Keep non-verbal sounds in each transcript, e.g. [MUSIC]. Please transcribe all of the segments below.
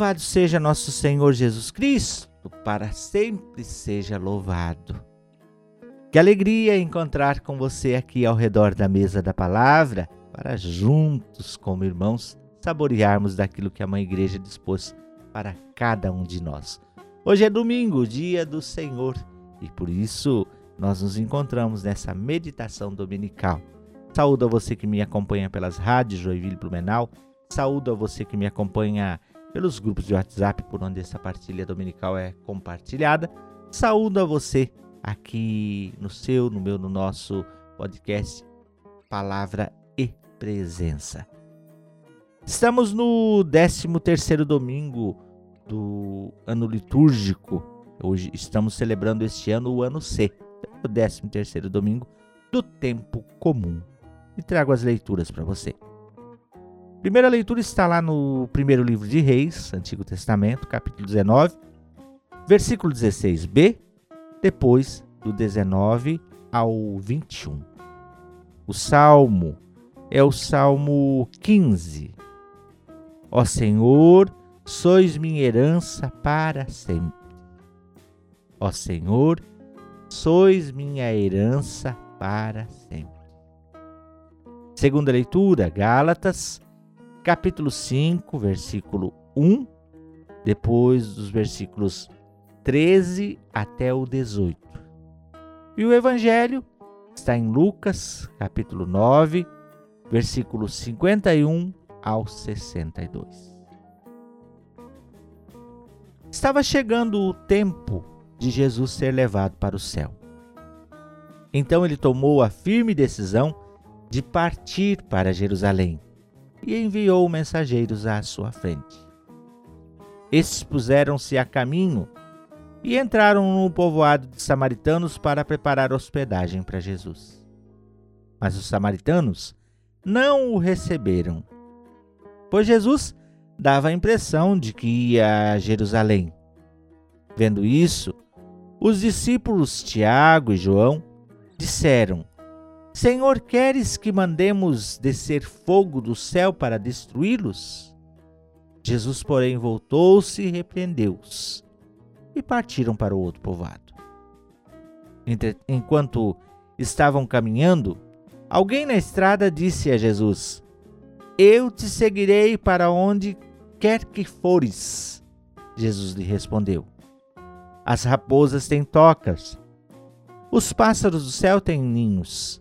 Louvado seja nosso Senhor Jesus Cristo, para sempre seja louvado. Que alegria encontrar com você aqui ao redor da mesa da palavra, para juntos, como irmãos, saborearmos daquilo que a Mãe Igreja dispôs para cada um de nós. Hoje é domingo, dia do Senhor, e por isso nós nos encontramos nessa meditação dominical. Saúdo a você que me acompanha pelas rádios Joinville Blumenau, saúdo a você que me acompanha pelos grupos de WhatsApp por onde essa partilha dominical é compartilhada. Saúdo a você aqui no seu, no meu, no nosso podcast Palavra e Presença. Estamos no 13º domingo do ano litúrgico. Hoje estamos celebrando este ano o ano C, o 13º domingo do tempo comum. E trago as leituras para você. Primeira leitura está lá no primeiro livro de Reis, Antigo Testamento, capítulo 19, versículo 16b, depois do 19 ao 21. O salmo é o salmo 15. Ó Senhor, sois minha herança para sempre. Ó Senhor, sois minha herança para sempre. Segunda leitura, Gálatas capítulo 5, versículo 1, depois dos versículos 13 até o 18. E o evangelho está em Lucas, capítulo 9, versículos 51 ao 62. Estava chegando o tempo de Jesus ser levado para o céu. Então ele tomou a firme decisão de partir para Jerusalém e enviou mensageiros à sua frente. Estes puseram-se a caminho e entraram no povoado de samaritanos para preparar hospedagem para Jesus. Mas os samaritanos não o receberam, pois Jesus dava a impressão de que ia a Jerusalém. Vendo isso, os discípulos Tiago e João disseram: Senhor, queres que mandemos descer fogo do céu para destruí-los? Jesus, porém, voltou-se e repreendeu-os, e partiram para o outro povoado. Enquanto estavam caminhando, alguém na estrada disse a Jesus: Eu te seguirei para onde quer que fores. Jesus lhe respondeu: As raposas têm tocas, os pássaros do céu têm ninhos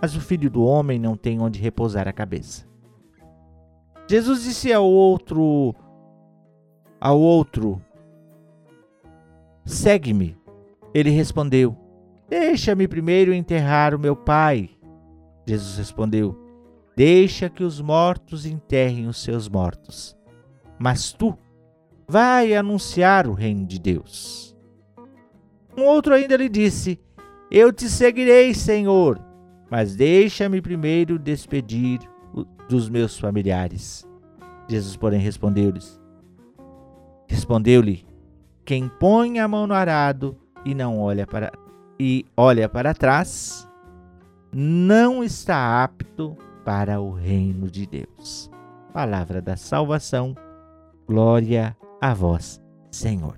mas o filho do homem não tem onde repousar a cabeça. Jesus disse ao outro, ao outro, segue-me. Ele respondeu, deixa-me primeiro enterrar o meu pai. Jesus respondeu, deixa que os mortos enterrem os seus mortos. Mas tu, vai anunciar o reino de Deus. Um outro ainda lhe disse, eu te seguirei, Senhor, mas deixa-me primeiro despedir dos meus familiares. Jesus, porém, respondeu-lhes: Respondeu-lhe: Quem põe a mão no arado e não olha para e olha para trás, não está apto para o reino de Deus. Palavra da salvação. Glória a vós, Senhor.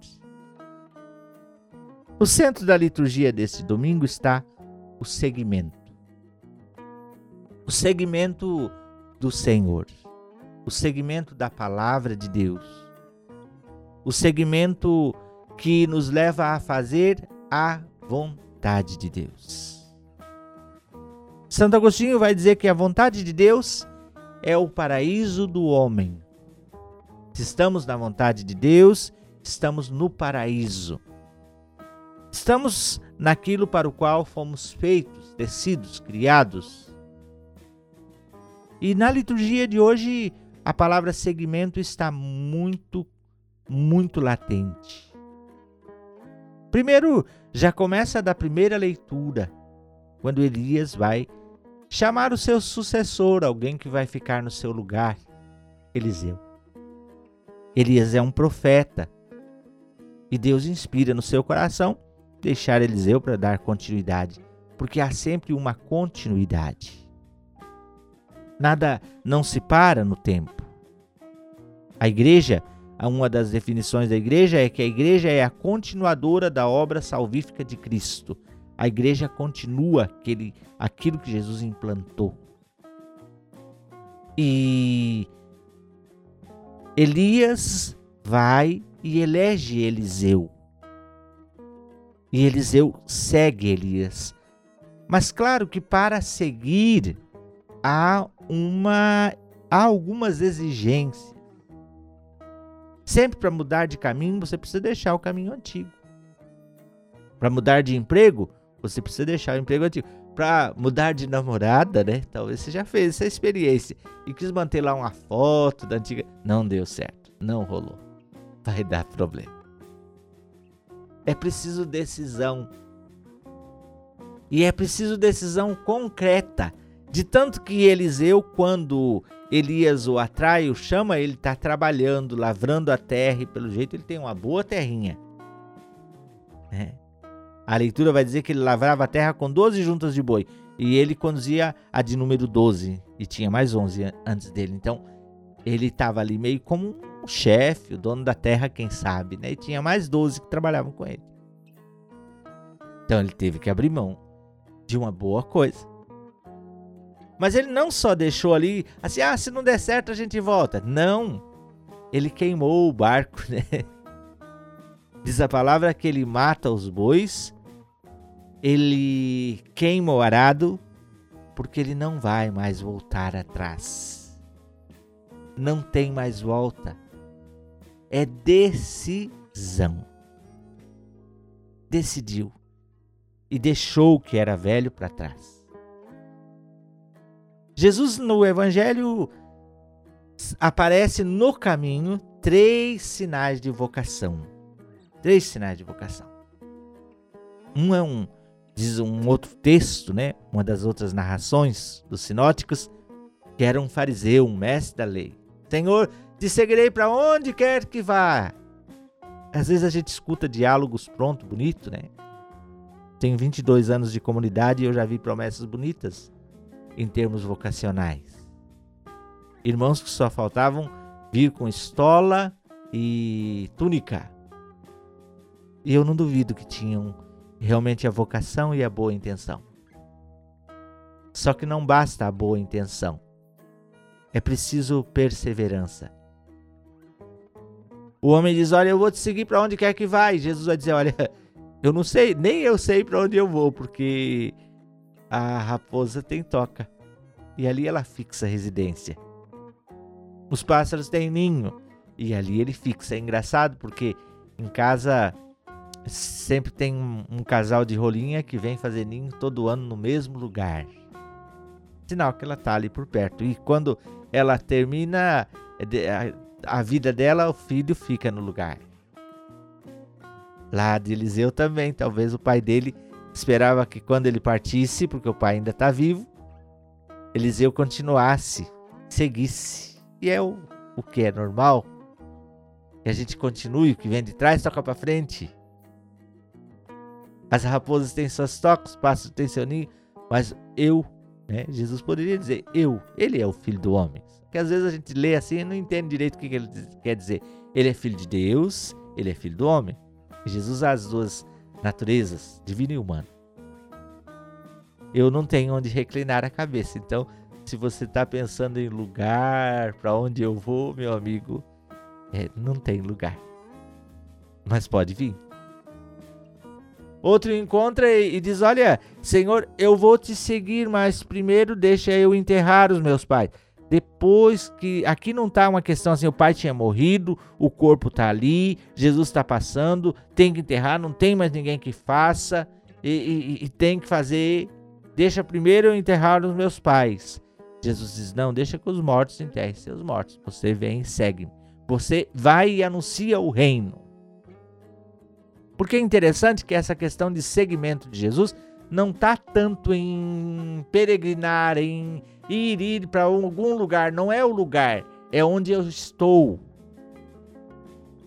O centro da liturgia deste domingo está o segmento o segmento do Senhor, o segmento da palavra de Deus, o segmento que nos leva a fazer a vontade de Deus. Santo Agostinho vai dizer que a vontade de Deus é o paraíso do homem. Se estamos na vontade de Deus, estamos no paraíso. Estamos naquilo para o qual fomos feitos, tecidos, criados. E na liturgia de hoje, a palavra segmento está muito, muito latente. Primeiro, já começa da primeira leitura, quando Elias vai chamar o seu sucessor, alguém que vai ficar no seu lugar, Eliseu. Elias é um profeta e Deus inspira no seu coração deixar Eliseu para dar continuidade, porque há sempre uma continuidade. Nada não se para no tempo. A igreja uma das definições da igreja é que a igreja é a continuadora da obra salvífica de Cristo. A igreja continua aquele, aquilo que Jesus implantou. E Elias vai e elege Eliseu. E Eliseu segue Elias. Mas claro que para seguir há uma há algumas exigências. Sempre para mudar de caminho, você precisa deixar o caminho antigo. Para mudar de emprego, você precisa deixar o emprego antigo. Para mudar de namorada, né? Talvez você já fez essa experiência e quis manter lá uma foto da antiga. Não deu certo, não rolou. Vai dar problema. É preciso decisão. E é preciso decisão concreta. De tanto que Eliseu, quando Elias o atrai, o chama, ele está trabalhando, lavrando a terra e pelo jeito ele tem uma boa terrinha. É. A leitura vai dizer que ele lavrava a terra com 12 juntas de boi e ele conduzia a de número 12 e tinha mais 11 antes dele. Então ele estava ali meio como um chefe, o dono da terra, quem sabe, né? E tinha mais 12 que trabalhavam com ele. Então ele teve que abrir mão de uma boa coisa. Mas ele não só deixou ali, assim, ah, se não der certo a gente volta. Não. Ele queimou o barco, né? [LAUGHS] Diz a palavra que ele mata os bois, ele queima o arado, porque ele não vai mais voltar atrás. Não tem mais volta. É decisão. Decidiu e deixou o que era velho para trás. Jesus no Evangelho aparece no caminho três sinais de vocação. Três sinais de vocação. Um é um, diz um outro texto, né? Uma das outras narrações dos sinóticos, que era um fariseu, um mestre da lei. Senhor, te seguirei para onde quer que vá. Às vezes a gente escuta diálogos pronto, bonito, né? Tenho 22 anos de comunidade e eu já vi promessas bonitas em termos vocacionais. Irmãos que só faltavam vir com estola e túnica. E eu não duvido que tinham realmente a vocação e a boa intenção. Só que não basta a boa intenção. É preciso perseverança. O homem diz: Olha, eu vou te seguir para onde quer que vai. Jesus vai dizer: Olha, [LAUGHS] eu não sei, nem eu sei para onde eu vou, porque a raposa tem toca e ali ela fixa a residência. Os pássaros têm ninho e ali ele fixa. É engraçado porque em casa sempre tem um, um casal de rolinha que vem fazer ninho todo ano no mesmo lugar. Sinal que ela está ali por perto. E quando ela termina a, a vida dela, o filho fica no lugar. Lá de Eliseu também, talvez o pai dele Esperava que quando ele partisse, porque o pai ainda está vivo, Eliseu continuasse, seguisse. E é o, o que é normal. Que a gente continue, o que vem de trás toca para frente. As raposas têm suas tocas, os pássaros têm seu ninho, mas eu, né? Jesus poderia dizer eu, ele é o filho do homem. Que às vezes a gente lê assim e não entende direito o que ele quer dizer. Ele é filho de Deus, ele é filho do homem. Jesus as duas naturezas, divino e humano. Eu não tenho onde reclinar a cabeça. Então, se você está pensando em lugar para onde eu vou, meu amigo, é, não tem lugar. Mas pode vir. Outro encontra e diz: Olha, Senhor, eu vou te seguir, mas primeiro deixa eu enterrar os meus pais. Depois que. Aqui não está uma questão assim, o pai tinha morrido, o corpo está ali, Jesus está passando, tem que enterrar, não tem mais ninguém que faça, e, e, e tem que fazer. Deixa primeiro eu enterrar os meus pais. Jesus diz: Não, deixa que os mortos enterrem seus mortos. Você vem e segue-me. Você vai e anuncia o reino. Porque é interessante que essa questão de segmento de Jesus não está tanto em peregrinar, em ir, ir para algum lugar. Não é o lugar, é onde eu estou.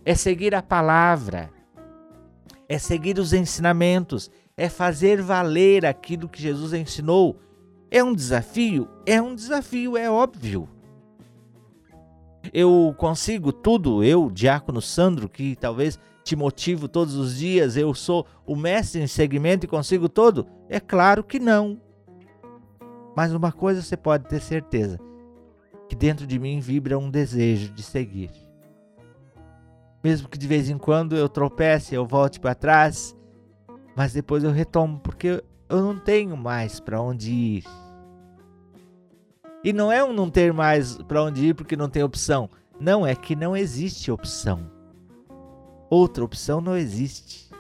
É seguir a palavra, é seguir os ensinamentos, é fazer valer aquilo que Jesus ensinou. É um desafio? É um desafio, é óbvio. eu consigo tudo, eu, diácono Sandro, que talvez te motivo todos os dias, eu sou o mestre em segmento e consigo todo? É claro que não. Mas uma coisa você pode ter certeza: que dentro de mim vibra um desejo de seguir. Mesmo que de vez em quando eu tropece, eu volte para trás, mas depois eu retomo, porque eu não tenho mais para onde ir. E não é um não ter mais para onde ir porque não tem opção. Não, é que não existe opção. Outra opção não existe.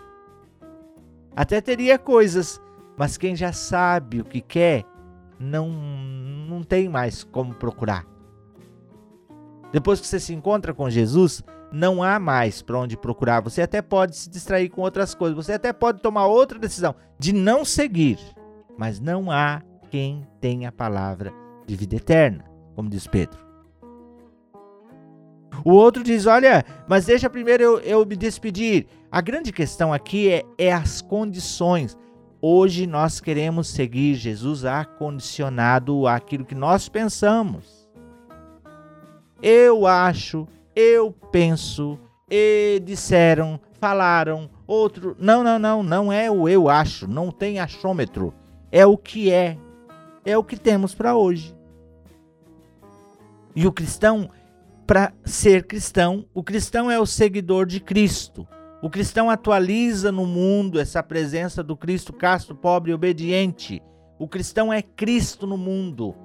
Até teria coisas, mas quem já sabe o que quer, não, não tem mais como procurar. Depois que você se encontra com Jesus, não há mais para onde procurar. Você até pode se distrair com outras coisas, você até pode tomar outra decisão de não seguir, mas não há quem tenha a palavra de vida eterna, como diz Pedro. O outro diz: Olha, mas deixa primeiro eu, eu me despedir. A grande questão aqui é, é as condições. Hoje nós queremos seguir Jesus acondicionado àquilo que nós pensamos. Eu acho, eu penso, e disseram, falaram, outro. Não, não, não, não é o eu acho, não tem achômetro. É o que é. É o que temos para hoje. E o cristão, para ser cristão, o cristão é o seguidor de Cristo. O cristão atualiza no mundo essa presença do Cristo casto, pobre e obediente. O cristão é Cristo no mundo.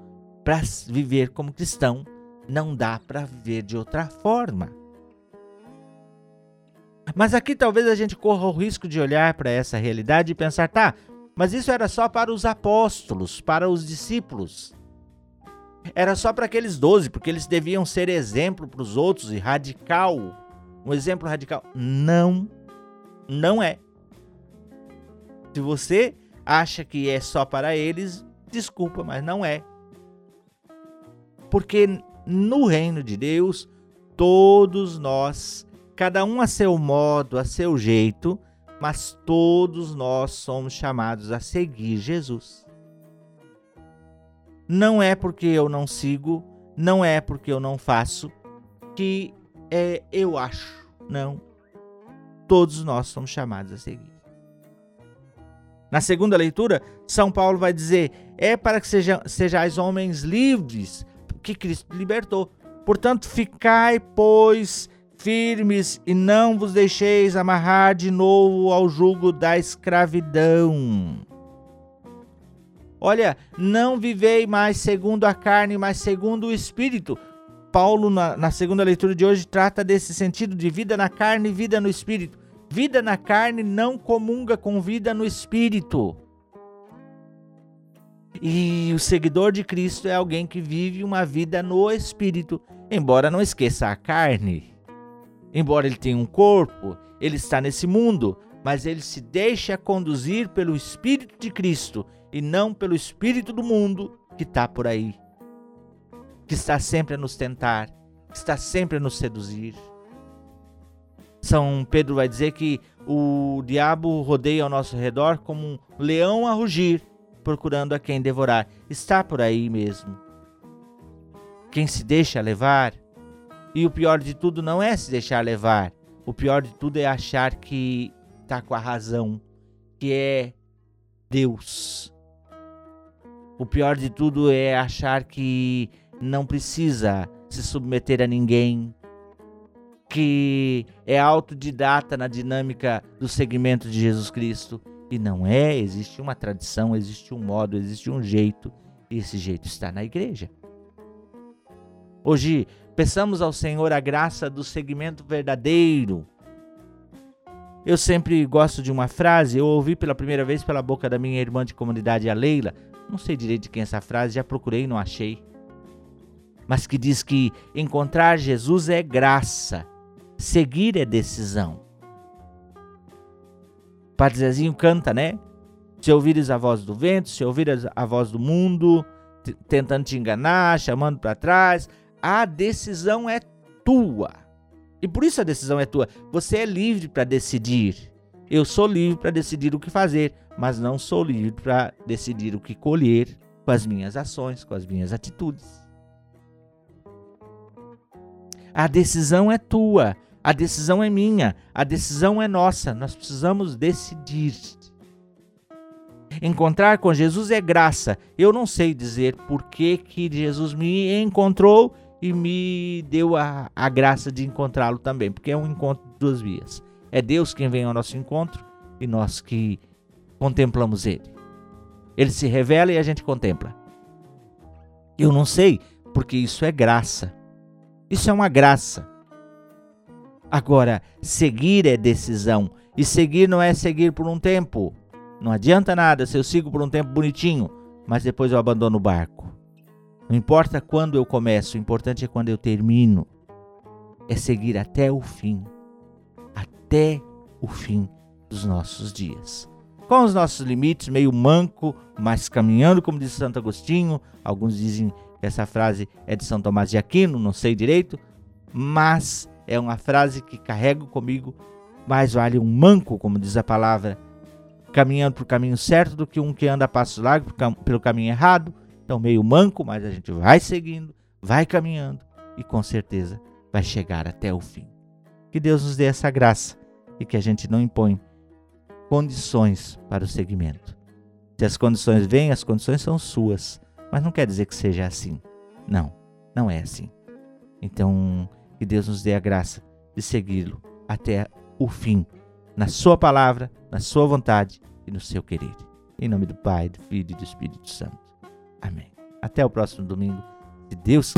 Para viver como cristão, não dá para viver de outra forma. Mas aqui talvez a gente corra o risco de olhar para essa realidade e pensar, tá, mas isso era só para os apóstolos, para os discípulos era só para aqueles doze, porque eles deviam ser exemplo para os outros e radical. Um exemplo radical. Não, não é. Se você acha que é só para eles, desculpa, mas não é. Porque no reino de Deus, todos nós, cada um a seu modo, a seu jeito, mas todos nós somos chamados a seguir Jesus. Não é porque eu não sigo, não é porque eu não faço, que é eu acho. Não. Todos nós somos chamados a seguir. Na segunda leitura, São Paulo vai dizer: é para que seja, sejais homens livres, que Cristo libertou. Portanto, ficai, pois, firmes e não vos deixeis amarrar de novo ao jugo da escravidão. Olha, não vivei mais segundo a carne, mas segundo o espírito. Paulo, na, na, segunda leitura de hoje, trata desse sentido de vida na carne e vida no espírito. Vida na carne não comunga com vida no espírito. E o seguidor de Cristo é alguém que vive uma vida no espírito, embora não esqueça a carne. Embora ele tenha um corpo, ele está nesse mundo, mas ele se deixa conduzir pelo Espírito de Cristo e não pelo espírito do mundo que está por aí, que está sempre a nos tentar, que está sempre a nos seduzir. São Pedro vai dizer que o diabo rodeia ao nosso redor como um leão a rugir, procurando a quem devorar. Está por aí mesmo. Quem se deixa levar, e o pior de tudo não é se deixar levar, o pior de tudo é achar que está com a razão, que é Deus, o pior de tudo é achar que não precisa se submeter a ninguém, que é autodidata na dinâmica do segmento de Jesus Cristo. E não é, existe uma tradição, existe um modo, existe um jeito, e esse jeito está na igreja. Hoje, peçamos ao Senhor a graça do segmento verdadeiro. Eu sempre gosto de uma frase, eu ouvi pela primeira vez pela boca da minha irmã de comunidade, a Leila, não sei direito de quem é essa frase, já procurei e não achei. Mas que diz que encontrar Jesus é graça, seguir é decisão. O Padre Zezinho canta, né? Se ouvires a voz do vento, se ouvires a voz do mundo, tentando te enganar, chamando para trás, a decisão é tua. E por isso a decisão é tua. Você é livre para decidir. Eu sou livre para decidir o que fazer, mas não sou livre para decidir o que colher com as minhas ações, com as minhas atitudes. A decisão é tua, a decisão é minha, a decisão é nossa. Nós precisamos decidir. Encontrar com Jesus é graça. Eu não sei dizer por que, que Jesus me encontrou e me deu a, a graça de encontrá-lo também, porque é um encontro de duas vias. É Deus quem vem ao nosso encontro e nós que contemplamos Ele. Ele se revela e a gente contempla. Eu não sei, porque isso é graça. Isso é uma graça. Agora, seguir é decisão. E seguir não é seguir por um tempo. Não adianta nada se eu sigo por um tempo bonitinho, mas depois eu abandono o barco. Não importa quando eu começo, o importante é quando eu termino. É seguir até o fim. Até o fim dos nossos dias. Com os nossos limites, meio manco, mas caminhando, como diz Santo Agostinho. Alguns dizem essa frase é de São Tomás de Aquino, não sei direito, mas é uma frase que carrego comigo. Mais vale um manco, como diz a palavra, caminhando para o caminho certo do que um que anda a passos largos pelo caminho errado. Então, meio manco, mas a gente vai seguindo, vai caminhando e com certeza vai chegar até o fim. Que Deus nos dê essa graça e que a gente não impõe condições para o segmento. Se as condições vêm, as condições são suas, mas não quer dizer que seja assim. Não, não é assim. Então, que Deus nos dê a graça de segui-lo até o fim, na Sua palavra, na Sua vontade e no seu querer. Em nome do Pai, do Filho e do Espírito Santo. Amém. Até o próximo domingo, Deus.